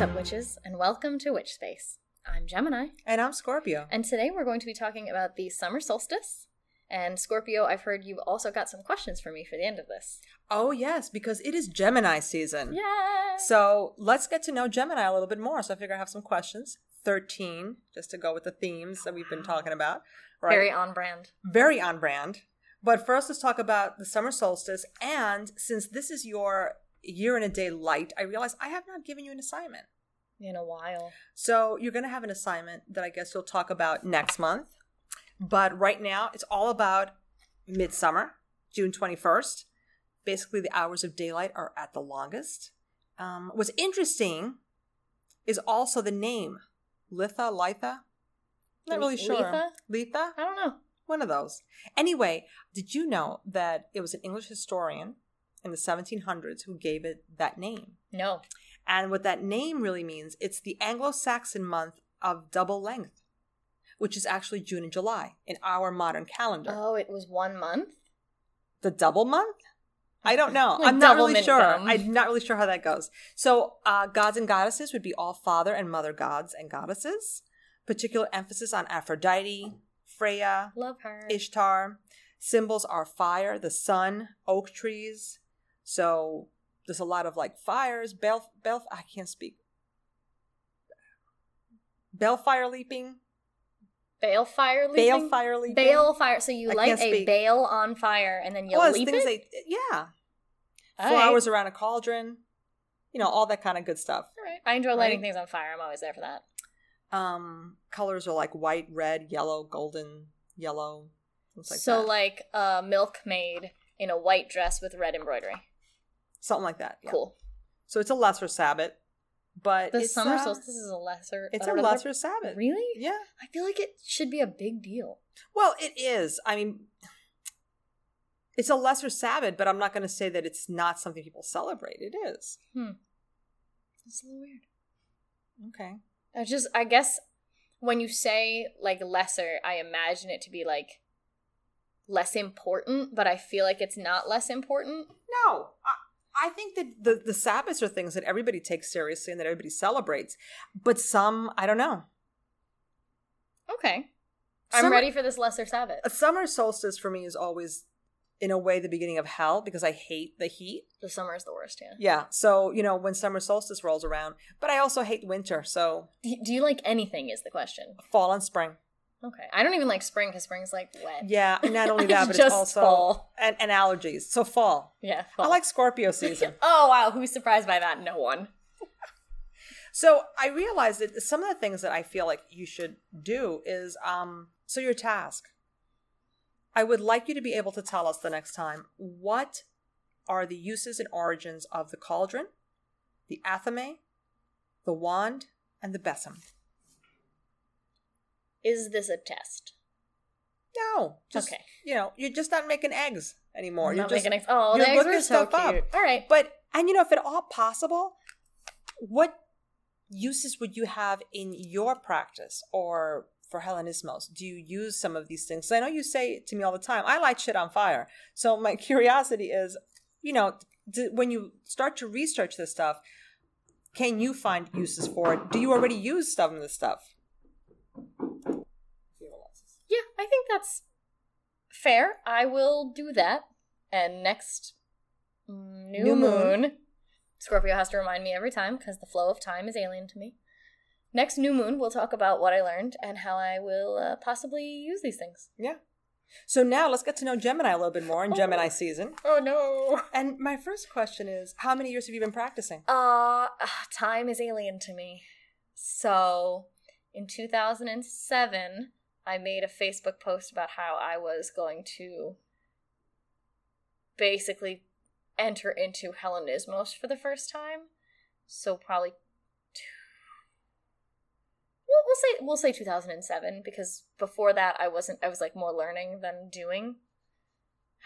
What's up, witches, and welcome to Witch Space. I'm Gemini, And I'm Scorpio. and today we're going to be talking about the summer solstice. And Scorpio, I've heard you've also got some questions for me for the end of this. Oh, yes, because it is Gemini season. Yeah. So let's get to know Gemini a little bit more. So I figure I have some questions. 13, just to go with the themes that we've been talking about. Right? Very on brand. Very on brand. But first, let's talk about the summer solstice. And since this is your year and a day light, I realize I have not given you an assignment. In a while. So you're going to have an assignment that I guess you'll talk about next month. But right now, it's all about midsummer, June 21st. Basically, the hours of daylight are at the longest. Um, what's interesting is also the name Litha, Litha. Not really sure. Letha? Letha? I don't know. One of those. Anyway, did you know that it was an English historian in the 1700s who gave it that name? No. And what that name really means, it's the Anglo Saxon month of double length, which is actually June and July in our modern calendar. Oh, it was one month? the double month? I don't know. Like I'm not really sure. gum. I'm not really sure how that goes. So, uh, gods and goddesses would be all father and mother gods and goddesses. Particular emphasis on Aphrodite, Freya, Love her. Ishtar. Symbols are fire, the sun, oak trees. So there's a lot of like fires, bell, bell. I can't speak. Bellfire leaping, Balefire leaping? balefire leaping. Balefire. So you I light a bale on fire and then you Well, it's leap things it? they, yeah. All right. Flowers around a cauldron, you know, all that kind of good stuff. All right. I enjoy lighting Right? things on fire. I'm always there for that. Um, colors are like white, red, yellow, golden, yellow, like so that. like a milkmaid in a white dress with red embroidery. Something like that. yeah. Cool. So it's a lesser Sabbath, but The it's, summer uh, solstice is a lesser. It's uh, a another- lesser Sabbath. Really? Yeah. I feel like it should be a big deal. Well, it is. I mean, it's a lesser Sabbath, but I'm not going to say that it's not something people celebrate. It is. Hmm. It's a little weird. Okay. I just, I guess, when you say like lesser, I imagine it to be like less important, but I feel like it's not less important. No, I, think that the the Sabbaths are things that everybody takes seriously and that everybody celebrates, but some I don't know. Okay. I'm Summer- ready for this lesser Sabbath. A summer solstice for me is always, in a way, the beginning of hell because I hate the heat. The summer is the worst, yeah. Yeah. So you know when summer solstice rolls around, but I also hate winter. So do you like anything? Is the question. fall and spring. Okay. I don't even like spring because spring's like wet. Yeah, and not only that, but it's also fall. And, and allergies. So fall. Yeah. I like Scorpio season. oh wow, who's surprised by that? No one. So I realized that some of the things that I feel like you should do is um so your task. I would like you to be able to tell us the next time what are the uses and origins of the cauldron, the athame, the wand, and the besom. Is this a test? No, just Okay. you know, you're just not making eggs anymore. I'm you're not just making ex- oh, you're the eggs were so stuff up. cute. All right. But and you know, if at all possible, what uses would you have in your practice or for Hellenismos? Do you use some of these things? 'Cause I know you say to me all the time, I light shit on fire. So my curiosity is, you know, d when you start to research this stuff, can you find uses for it? Do you already use some of this stuff? Yeah, I think that's fair. I will do that. And next new, New moon. moon, Scorpio has to remind me every time because the flow of time is alien to me. Next new moon, we'll talk about what I learned and how I will uh, possibly use these things. Yeah. So now let's get to know Gemini a little bit more in Oh. Gemini season. Oh no. And my first question is, how many years have you been practicing? Uh, time is alien to me. So, in 2007, I made a Facebook post about how I was going to basically enter into Hellenismos for the first time. So probably two, we'll, we'll say we'll say 2007 because before that I wasn't I was like more learning than doing.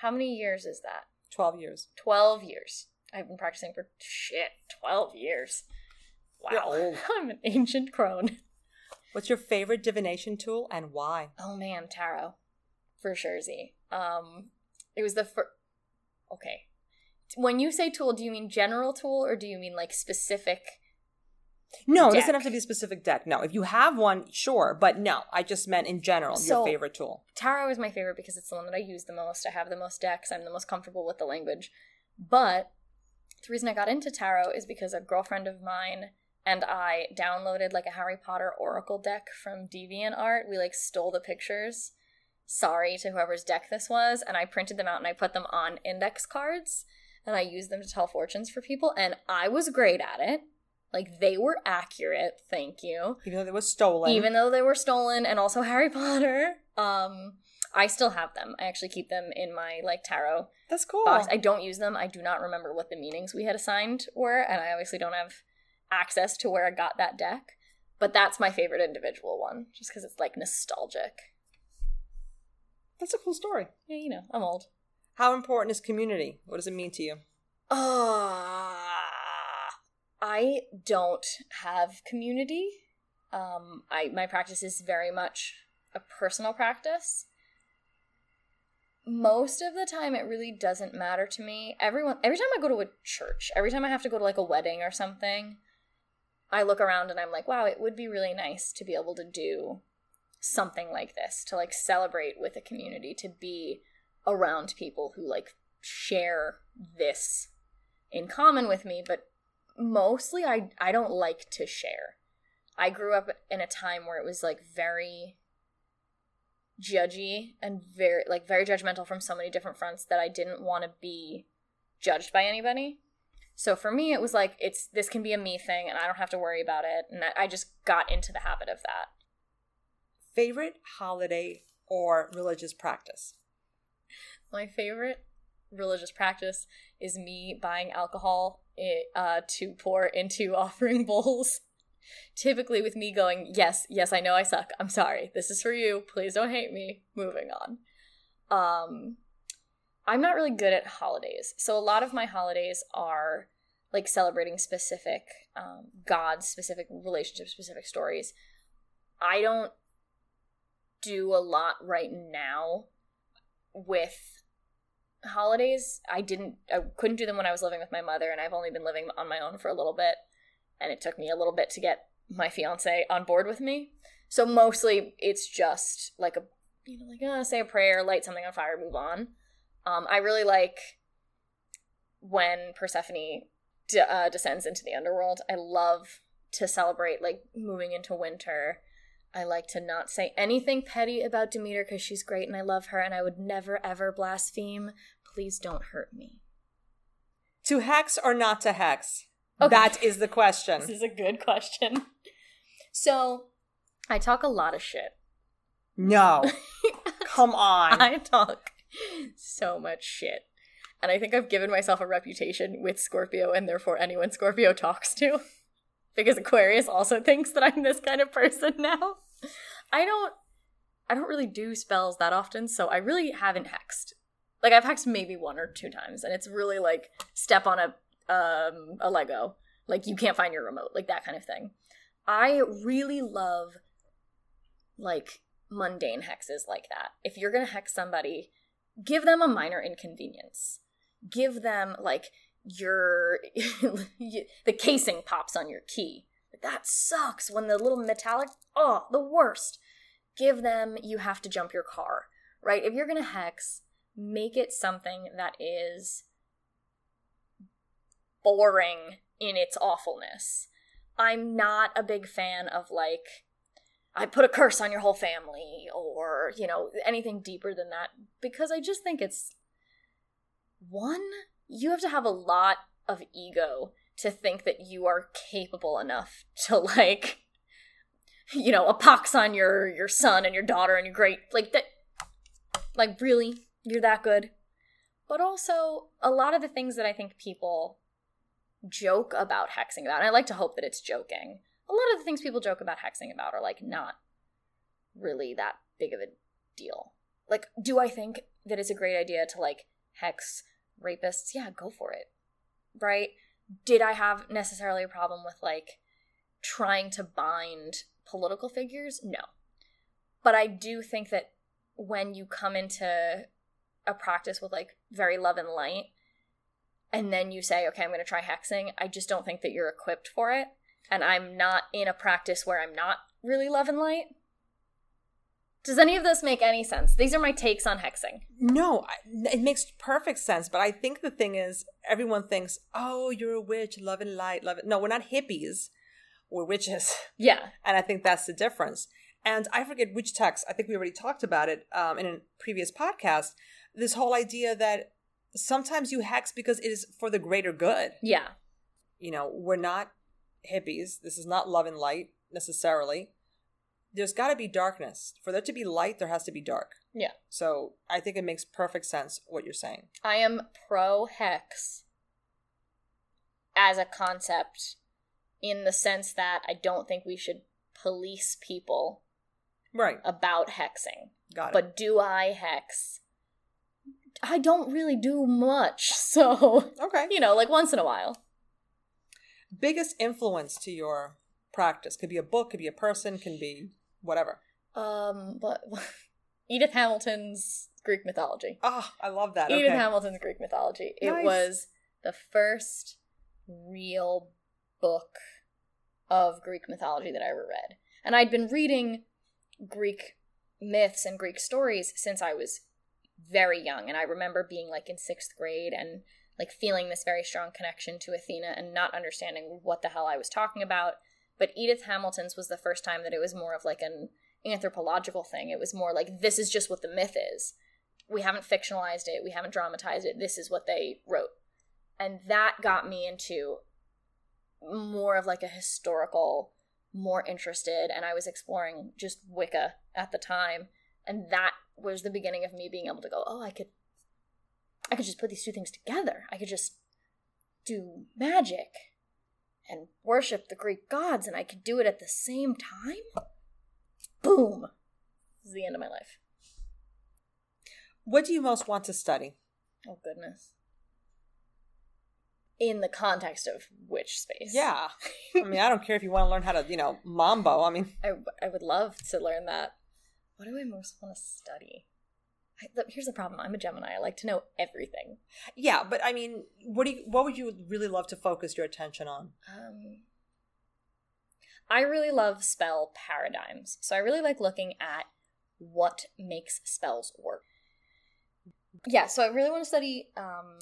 How many years is that? 12 years. 12 years. I've been practicing for shit, 12 years. Wow. I'm an ancient crone. What's your favorite divination tool and why? Oh man, tarot. For sure, Z. Um, it was the first. Okay. When you say tool, do you mean general tool or do you mean like specific No, it doesn't have to be a specific deck. No, if you have one, sure, but no, I just meant in general So- your favorite tool. Tarot is my favorite because it's the one that I use the most. I have the most decks. I'm the most comfortable with the language. But the reason I got into tarot is because a girlfriend of mine and I downloaded like a Harry Potter Oracle deck from DeviantArt. We like stole the pictures. Sorry to whoever's deck this was, and I printed them out and I put them on index cards and I used them to tell fortunes for people and I was great at it. Like they were accurate, thank you Even though they was stolen. even though they were stolen and also Harry Potter. Um, I still have them. I actually keep them in my like tarot That's cool. box. I don't use them. I do not remember what the meanings we had assigned were, and I obviously don't have access to where I got that deck. But that's my favorite individual one, just because it's like nostalgic. That's a cool story. Yeah, you know, I'm old. How important is community? What does it mean to you? Uh, I don't have community. Um, I my practice is very much a personal practice. Most of the time, it really doesn't matter to me. Everyone, every time I go to a church, every time I have to go to like a wedding or something, I look around and I'm like, wow, it would be really nice to be able to do something like this, to like celebrate with a community, to be around people who like share this in common with me, but mostly I I don't like to share. I grew up in a time where it was like very judgy and very like very judgmental from so many different fronts that I didn't want to be judged by anybody. So for me it was like it's this can be a me thing and I don't have to worry about it and I, I just got into the habit of that. Favorite holiday or religious practice? My favorite religious practice is me buying alcohol eh, uh, to pour into offering bowls. Typically, with me going, Yes, yes, I know I suck. I'm sorry. This is for you. Please don't hate me. Moving on. Um, I'm not really good at holidays. So, a lot of my holidays are like celebrating specific um, gods, specific relationships, specific stories. I don't do a lot right now with holidays i didn't i couldn't do them when i was living with my mother and i've only been living on my own for a little bit and it took me a little bit to get my fiance on board with me so mostly it's just like a you know like uh, say a prayer light something on fire move on um i really like when persephone de- uh, descends into the underworld i love to celebrate like moving into winter I like to not say anything petty about Demeter because she's great and I love her and I would never ever blaspheme. Please don't hurt me. To hex or not to hex? Okay. That is the question. This is a good question. So, I talk a lot of shit. No. Come on. I talk so much shit. And I think I've given myself a reputation with Scorpio and therefore anyone Scorpio talks to. Because Aquarius also thinks that I'm this kind of person now. I don't I don't really do spells that often, so I really haven't hexed. Like I've hexed maybe one or two times, and it's really like step on a um a Lego. Like you can't find your remote, like that kind of thing. I really love like mundane hexes like that. If you're gonna hex somebody, give them a minor inconvenience. Give them like your the casing pops on your key. That sucks when the little metallic oh, the worst. Give them you have to jump your car. Right? If you're going to hex, make it something that is boring in its awfulness. I'm not a big fan of like I put a curse on your whole family or, you know, anything deeper than that because I just think it's one you have to have a lot of ego to think that you are capable enough to like you know a pox on your your son and your daughter and your great like that like really you're that good. But also a lot of the things that i think people joke about hexing about and i like to hope that it's joking a lot of the things people joke about hexing about are like not really that big of a deal. Like do i think that it's a great idea to like hex rapists? Yeah go for it right? Did i have necessarily a problem with like trying to bind political figures? No. But i do think that when you come into a practice with like very love and light and then you say okay i'm going to try hexing i just don't think that you're equipped for it and I'm not in a practice where I'm not really love and light. Does any of this make any sense? These are my takes on hexing. No, it makes perfect sense. But I think the thing is, everyone thinks, "Oh, you're a witch, love and light, love it." No, we're not hippies. We're witches, Yeah. and I think that's the difference. And I forget which text. I think we already talked about it um, in a previous podcast. This whole idea that sometimes you hex because it is for the greater good. Yeah. You know, we're not hippies. This is not love and light necessarily. There's got to be darkness. For there to be light, there has to be dark. Yeah. So I think it makes perfect sense what you're saying. I am pro hex as a concept in the sense that I don't think we should police people Right. about hexing. Got it. But do I hex? I don't really do much. So, okay. you know, like once in a while. Biggest influence to your practice could be a book, could be a person, can be whatever. Um, but Edith Hamilton's Greek mythology. Ah, I love that. Edith okay. Hamilton's Greek mythology. It was the first real book of Greek mythology that I ever read. And I'd been reading Greek myths and Greek stories since I was very young. And I remember being like in sixth grade and like feeling this very strong connection to Athena and not understanding what the hell I was talking about. But Edith Hamilton's was the first time that it was more of like an anthropological thing. It was more like this is just what the myth is we haven't fictionalized it, we haven't dramatized it. This is what they wrote. And that got me into more of like a historical, more interested, and I was exploring just Wicca at the time. And that was the beginning of me being able to go, oh, I could I could just put these two things together. I could just do magic and worship the Greek gods, and I could do it at the same time. Boom. This is the end of my life. What do you most want to study? Oh goodness. In the context of Witch Space? Yeah. I mean, I don't care if you want to learn how to, you know, mambo. I mean, I, I would love to learn that. What do I most want to study? Here's the problem. I'm a Gemini. I like to know everything. yeah, but I mean, what do you, what would you really love to focus your attention on? Um, I really love spell paradigms. So I really like looking at what makes spells work. Yeah, so I really want to study um,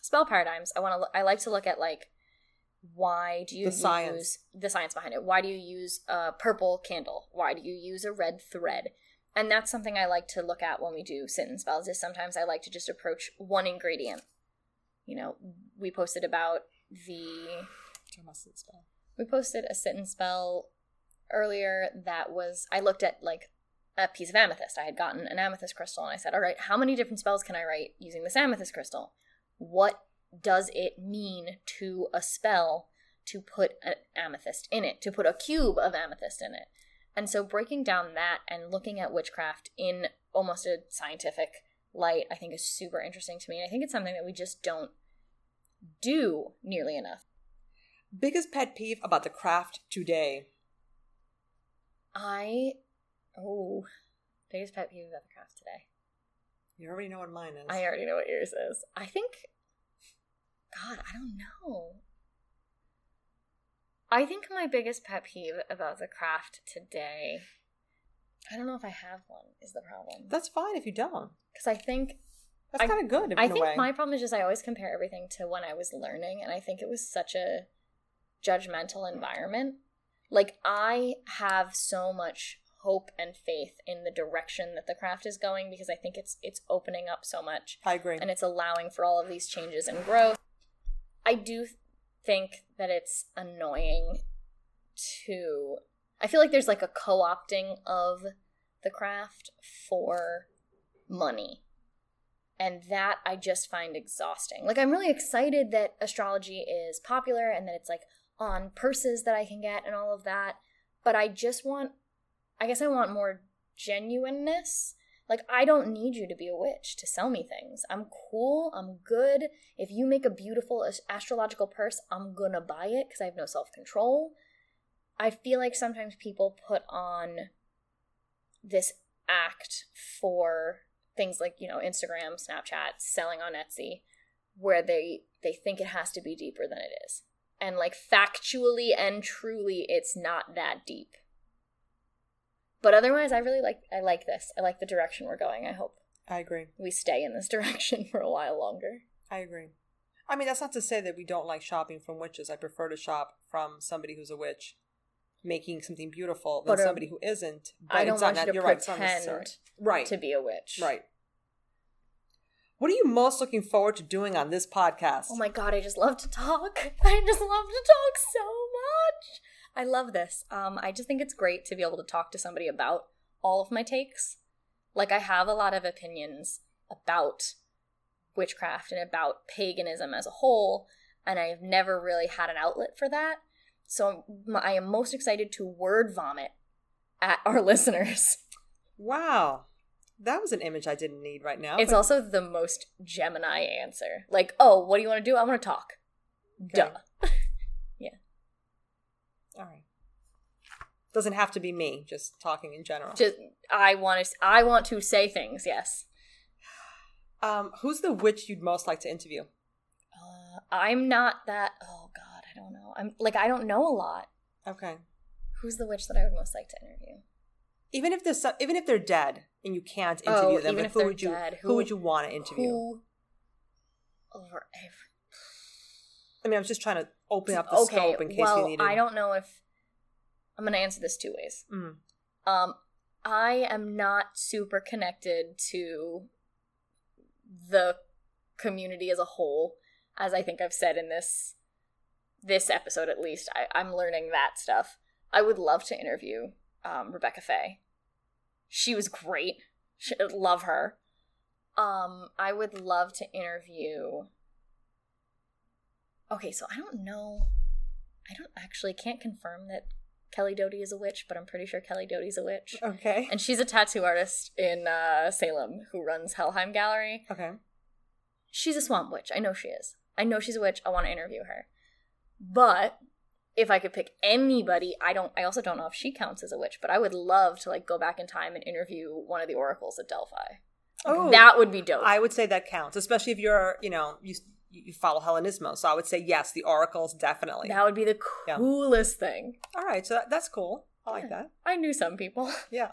spell paradigms. I want to. I like to look at like why do you The use the science behind it? Why do you use a purple candle? Why do you use a red thread? And that's something I like to look at when we do sit and spells. Is sometimes I like to just approach one ingredient. You know, we posted about the spell. we posted a sit and spell earlier that was I looked at like a piece of amethyst. I had gotten an amethyst crystal and I said, "All right, how many different spells can I write using this amethyst crystal? What does it mean to a spell to put an amethyst in it, to put a cube of amethyst in it?" And so breaking down that and looking at witchcraft in almost a scientific light, I think is super interesting to me. And I think it's something that we just don't do nearly enough. Biggest pet peeve about the craft today? I oh biggest pet peeve about the craft today. You already know what mine is. I already know what yours is. I think God, I don't know. I think my biggest pet peeve about the craft today I don't know if I have one is the problem. That's fine if you don't. Because I think That's kind of good. In I think my problem is just I always compare everything to when I was learning, and I think it was such a judgmental environment. Like, I have so much hope and faith in the direction that the craft is going because I think it's it's opening up so much I agree. and it's allowing for all of these changes and growth. I do think that it's annoying to I feel like there's like a co-opting of the craft for money. And that I just find exhausting. Like I'm really excited that astrology is popular and that it's like on purses that I can get and all of that, but I just want I guess I want more genuineness. Like, I don't need you to be a witch to sell me things. I'm cool. I'm good. If you make a beautiful astrological purse, I'm gonna buy it because I have no self control. I feel like sometimes people put on this act for things like, you know, Instagram, Snapchat, selling on Etsy, where they they think it has to be deeper than it is. and like factually and truly it's not that deep. But otherwise I really like I like this. I like the direction we're going. I hope I agree. we stay in this direction for a while longer. I agree. I mean, that's not to say that we don't like shopping from witches. I prefer to shop from somebody who's a witch making something beautiful than But, um, somebody who isn't. But I don't it's not, want you to you're right, it's not necessary. pretend Right. to be a witch. Right. What are you most looking forward to doing on this podcast? Oh my god, I just love to talk. I just love to talk so much. I love this. Um, I just think it's great to be able to talk to somebody about all of my takes. Like I have a lot of opinions about witchcraft and about paganism as a whole, and I have never really had an outlet for that. So I am most excited to word vomit at our listeners. Wow. That was an image I didn't need right now. It's but- also the most Gemini answer. Like, oh, what do you want to do? I want to talk. Okay. Duh. All right. Doesn't have to be me, just talking in general. just I want to I want to say things. Yes, Um, who's the witch you'd most like to interview? uh, I'm not that. Oh God, I don't know. I'm like I don't know a lot. Okay. Who's the witch that I would most like to interview? Even if there's some, even if they're dead and you can't Oh, interview them, even if who they're would you dead, who, who- would you want to interview? Who over every? I mean, I was just trying to open up the okay, scope in case well, you needed. I don't know if I'm going to answer this two ways. Mm. Um, I am not super connected to the community as a whole, as I think I've said in this this episode at least. I, I'm learning that stuff. I would love to interview um, Rebecca Fay. She was great. Sh love her. Um, I would love to interview. Okay, so I don't know. I don't actually can't confirm that Kelly Doty is a witch, but I'm pretty sure Kelly Doty's a witch. Okay. And she's a tattoo artist in uh, Salem who runs Helheim Gallery. Okay. She's a swamp witch. I know she is. I know she's a witch. I want to interview her. But if I could pick anybody, I don't. I also don't know if she counts as a witch. But I would love to like go back in time and interview one of the oracles at Delphi. Oh, that would be dope. I would say that counts, especially if you're, you know, you you follow Hellenismo. So I would say yes, the oracles definitely. that would be the Yeah. coolest thing. All right, so that, that's cool. I like Yeah. that. I knew some people. Yeah.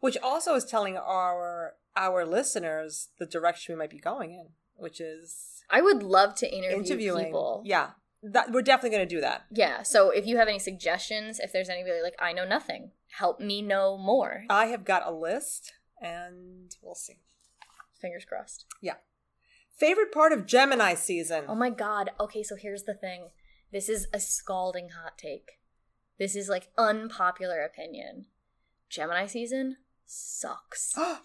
Which also is telling our our listeners the direction we might be going in, which is I would love to interview interviewing people. Yeah, that we're definitely going to do that. Yeah. So if you have any suggestions, if there's anybody like I know nothing, help me know more. I have got a list, and we'll see. Fingers crossed. Favorite part of Gemini season? Oh my god. Okay, so here's the thing. This is a scalding hot take. This is like unpopular opinion. Gemini season sucks. what?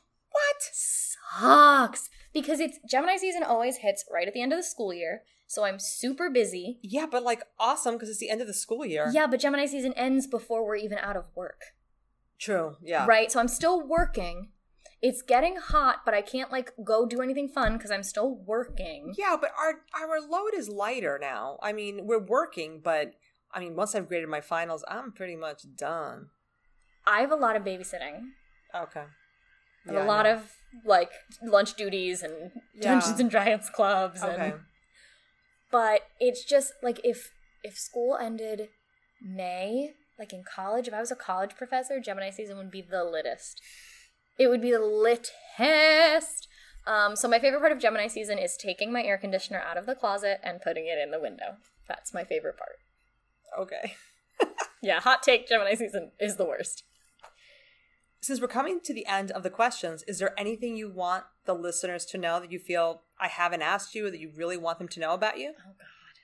sucks because it's Gemini season always hits right at the end of the school year. So I'm super busy. Yeah, but like awesome because it's the end of the school year. Yeah, but Gemini season ends before we're even out of work. True. Yeah. Right? So I'm still working. It's getting hot, but I can't like go do anything fun because I'm still working. Yeah, but our our load is lighter now. I mean, we're working, but I mean, once I've graded my finals, I'm pretty much done. I have a lot of babysitting. Okay. Have a lot of like lunch duties and Dungeons Yeah. and Dragons clubs Okay. and but it's just like if if school ended May, like in college, if I was a college professor, Gemini season would be the littest. It would be the littest. Um, so my favorite part of Gemini season is taking my air conditioner out of the closet and putting it in the window. That's my favorite part. Okay. Yeah, hot take Gemini season is the worst. Since we're coming to the end of the questions, is there anything you want the listeners to know that you feel I haven't asked you or that you really want them to know about you? Oh god.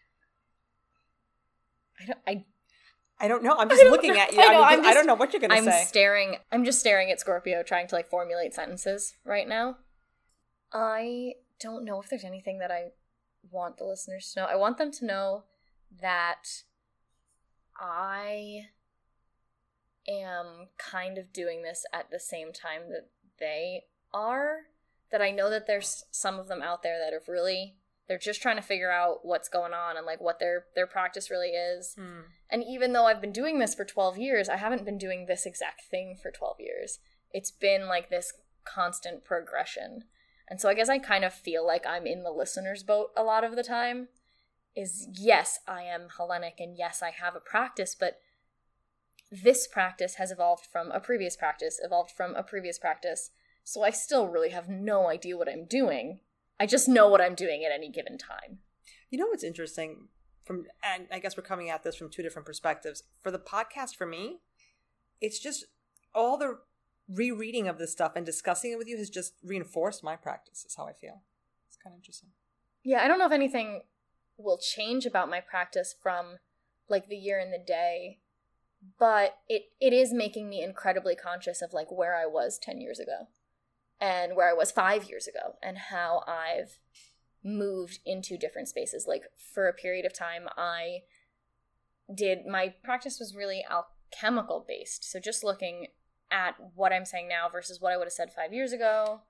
I don't I I don't know. I'm just looking know. at you. I I, know, mean, I'm I don't know what you're going to say. I'm staring. I'm just staring at Scorpio, trying to like formulate sentences right now. I don't know if there's anything that I want the listeners to know. I want them to know that I am kind of doing this at the same time that they are. That I know that there's some of them out there that have really they're just trying to figure out what's going on and like what their their practice really is. Hmm. And even though I've been doing this for 12 years, I haven't been doing this exact thing for 12 years. It's been like this constant progression. And so I guess I kind of feel like I'm in the listener's boat a lot of the time. is yes, I am Hellenic and yes, I have a practice, but this practice has evolved from a previous practice, evolved from a previous practice. So I still really have no idea what I'm doing. I just know what I'm doing at any given time. You know what's interesting from and I guess we're coming at this from two different perspectives. For the podcast for me, it's just all the rereading of this stuff and discussing it with you has just reinforced my practice is how I feel. It's kind of interesting. Yeah, I don't know if anything will change about my practice from like the year and the day, but it it is making me incredibly conscious of like where I was 10 years ago and where I was 5 years ago and how I've moved into different spaces. Like for a period of time I did my practice was really alchemical based. So just looking at what I'm saying now versus what I would have said 5 years ago.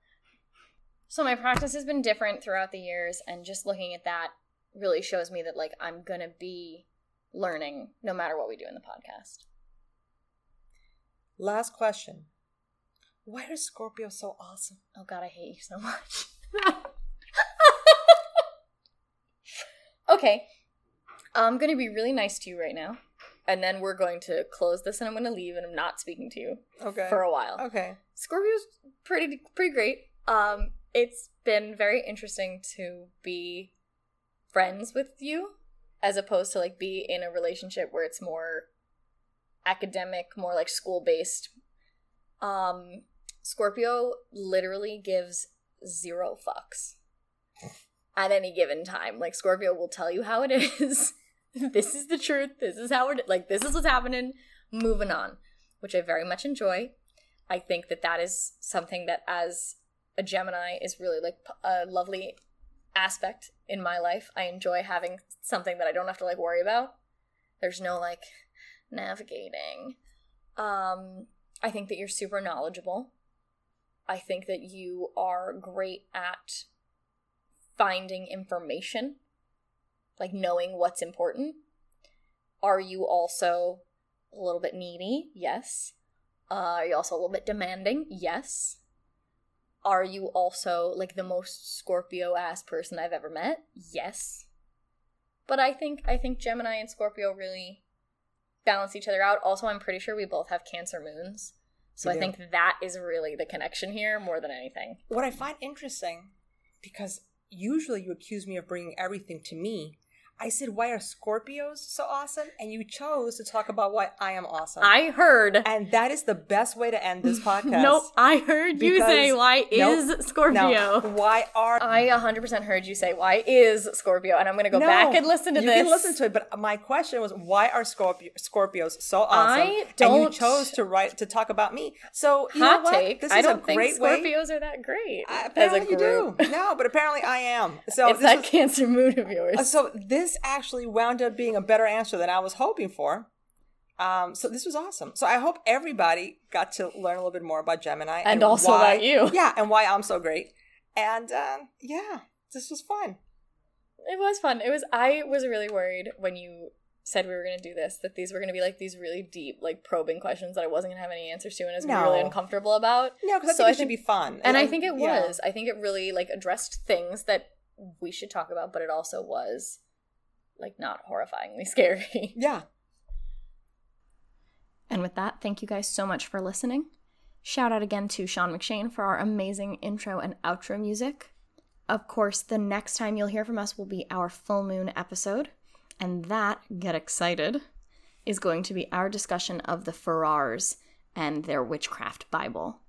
So my practice has been different throughout the years and just looking at that really shows me that like I'm to be learning no matter what we do in the podcast. Last question. Why are Scorpio so awesome? Oh god, I hate you so much. okay. I'm going to be really nice to you right now. And then we're going to close this and I'm going to leave and I'm not speaking to you Okay. for a while. okay. Scorpio's pretty pretty great. Um it's been very interesting to be friends with you as opposed to like be in a relationship where it's more academic, more like school based. Um Scorpio literally gives zero fucks at any given time. Like Scorpio will tell you how it is. this is the truth. This is how it like this is what's happening. Moving on, which I very much enjoy. I think that that is something that as a Gemini is really like a lovely aspect in my life. I enjoy having something that I don't have to like worry about. There's no like navigating. Um I think that you're super knowledgeable. I think that you are great at finding information, like knowing what's important. Are you also a little bit needy? Yes. Uh, are you also a little bit demanding? Yes. Are you also like the most Scorpio ass person I've ever met? Yes. But I think I think Gemini and Scorpio really balance each other out. Also, I'm pretty sure we both have Cancer moons. So I think that is really the connection here more than anything. What I find interesting, because usually you accuse me of bringing everything to me. I said, why are Scorpios so awesome? And you chose to talk about why I am awesome. I heard and that is the best way to end this podcast. Nope, I heard you say why is Scorpio. Now, why are I 100% heard you say why is Scorpio, and I'm going to go No, back and listen to you this. can listen to it, but my question was, why are Scorpio, Scorpios so awesome? I And you chose to write to talk about me. So you know what? take. This I is don't a think great way. Scorpios are that great as a apparently you do. No, but apparently I am. So it's this that was- Cancer moon of yours. so this actually wound up being a better answer than I was hoping for. Um, so this was awesome. So I hope everybody got to learn a little bit more about Gemini And also why, about you. Yeah, and why I'm so great. And uh, yeah, this was fun. It was fun. It was. I was really worried when you said we were going to do this that these were going to be like these really deep, like probing questions that I wasn't going to have any answers to, and I was gonna really uncomfortable about. No, because I So think it should be fun. And I think it yeah. was. I think it really like addressed things that we should talk about, but it also was like not horrifyingly scary. Yeah. And with that, thank you guys so much for listening. Shout out again to Sean McShane for our amazing intro and outro music. Of course, the next time you'll hear from us will be our full moon episode, and that, get excited, is going to be our discussion of the Farrars and their witchcraft Bible.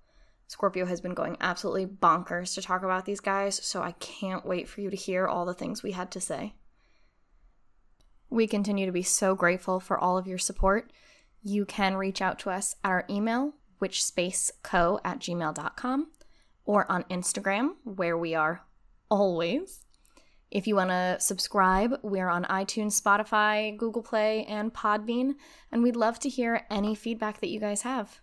Scorpio has been going absolutely bonkers to talk about these guys, so I can't wait for you to hear all the things we had to say. We continue to be so grateful for all of your support. You can reach out to us at our email, witchspaceco at gmail.com, or on Instagram, where we are always. If you want to subscribe, we're on iTunes, Spotify, Google Play, and Podbean, and we'd love to hear any feedback that you guys have.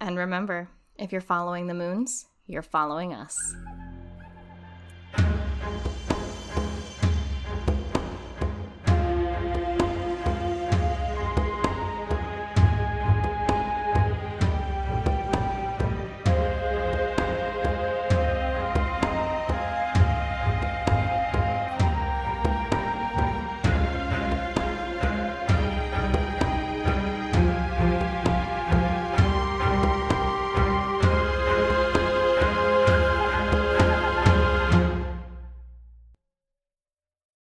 And remember, if you're following the moons, you're following us.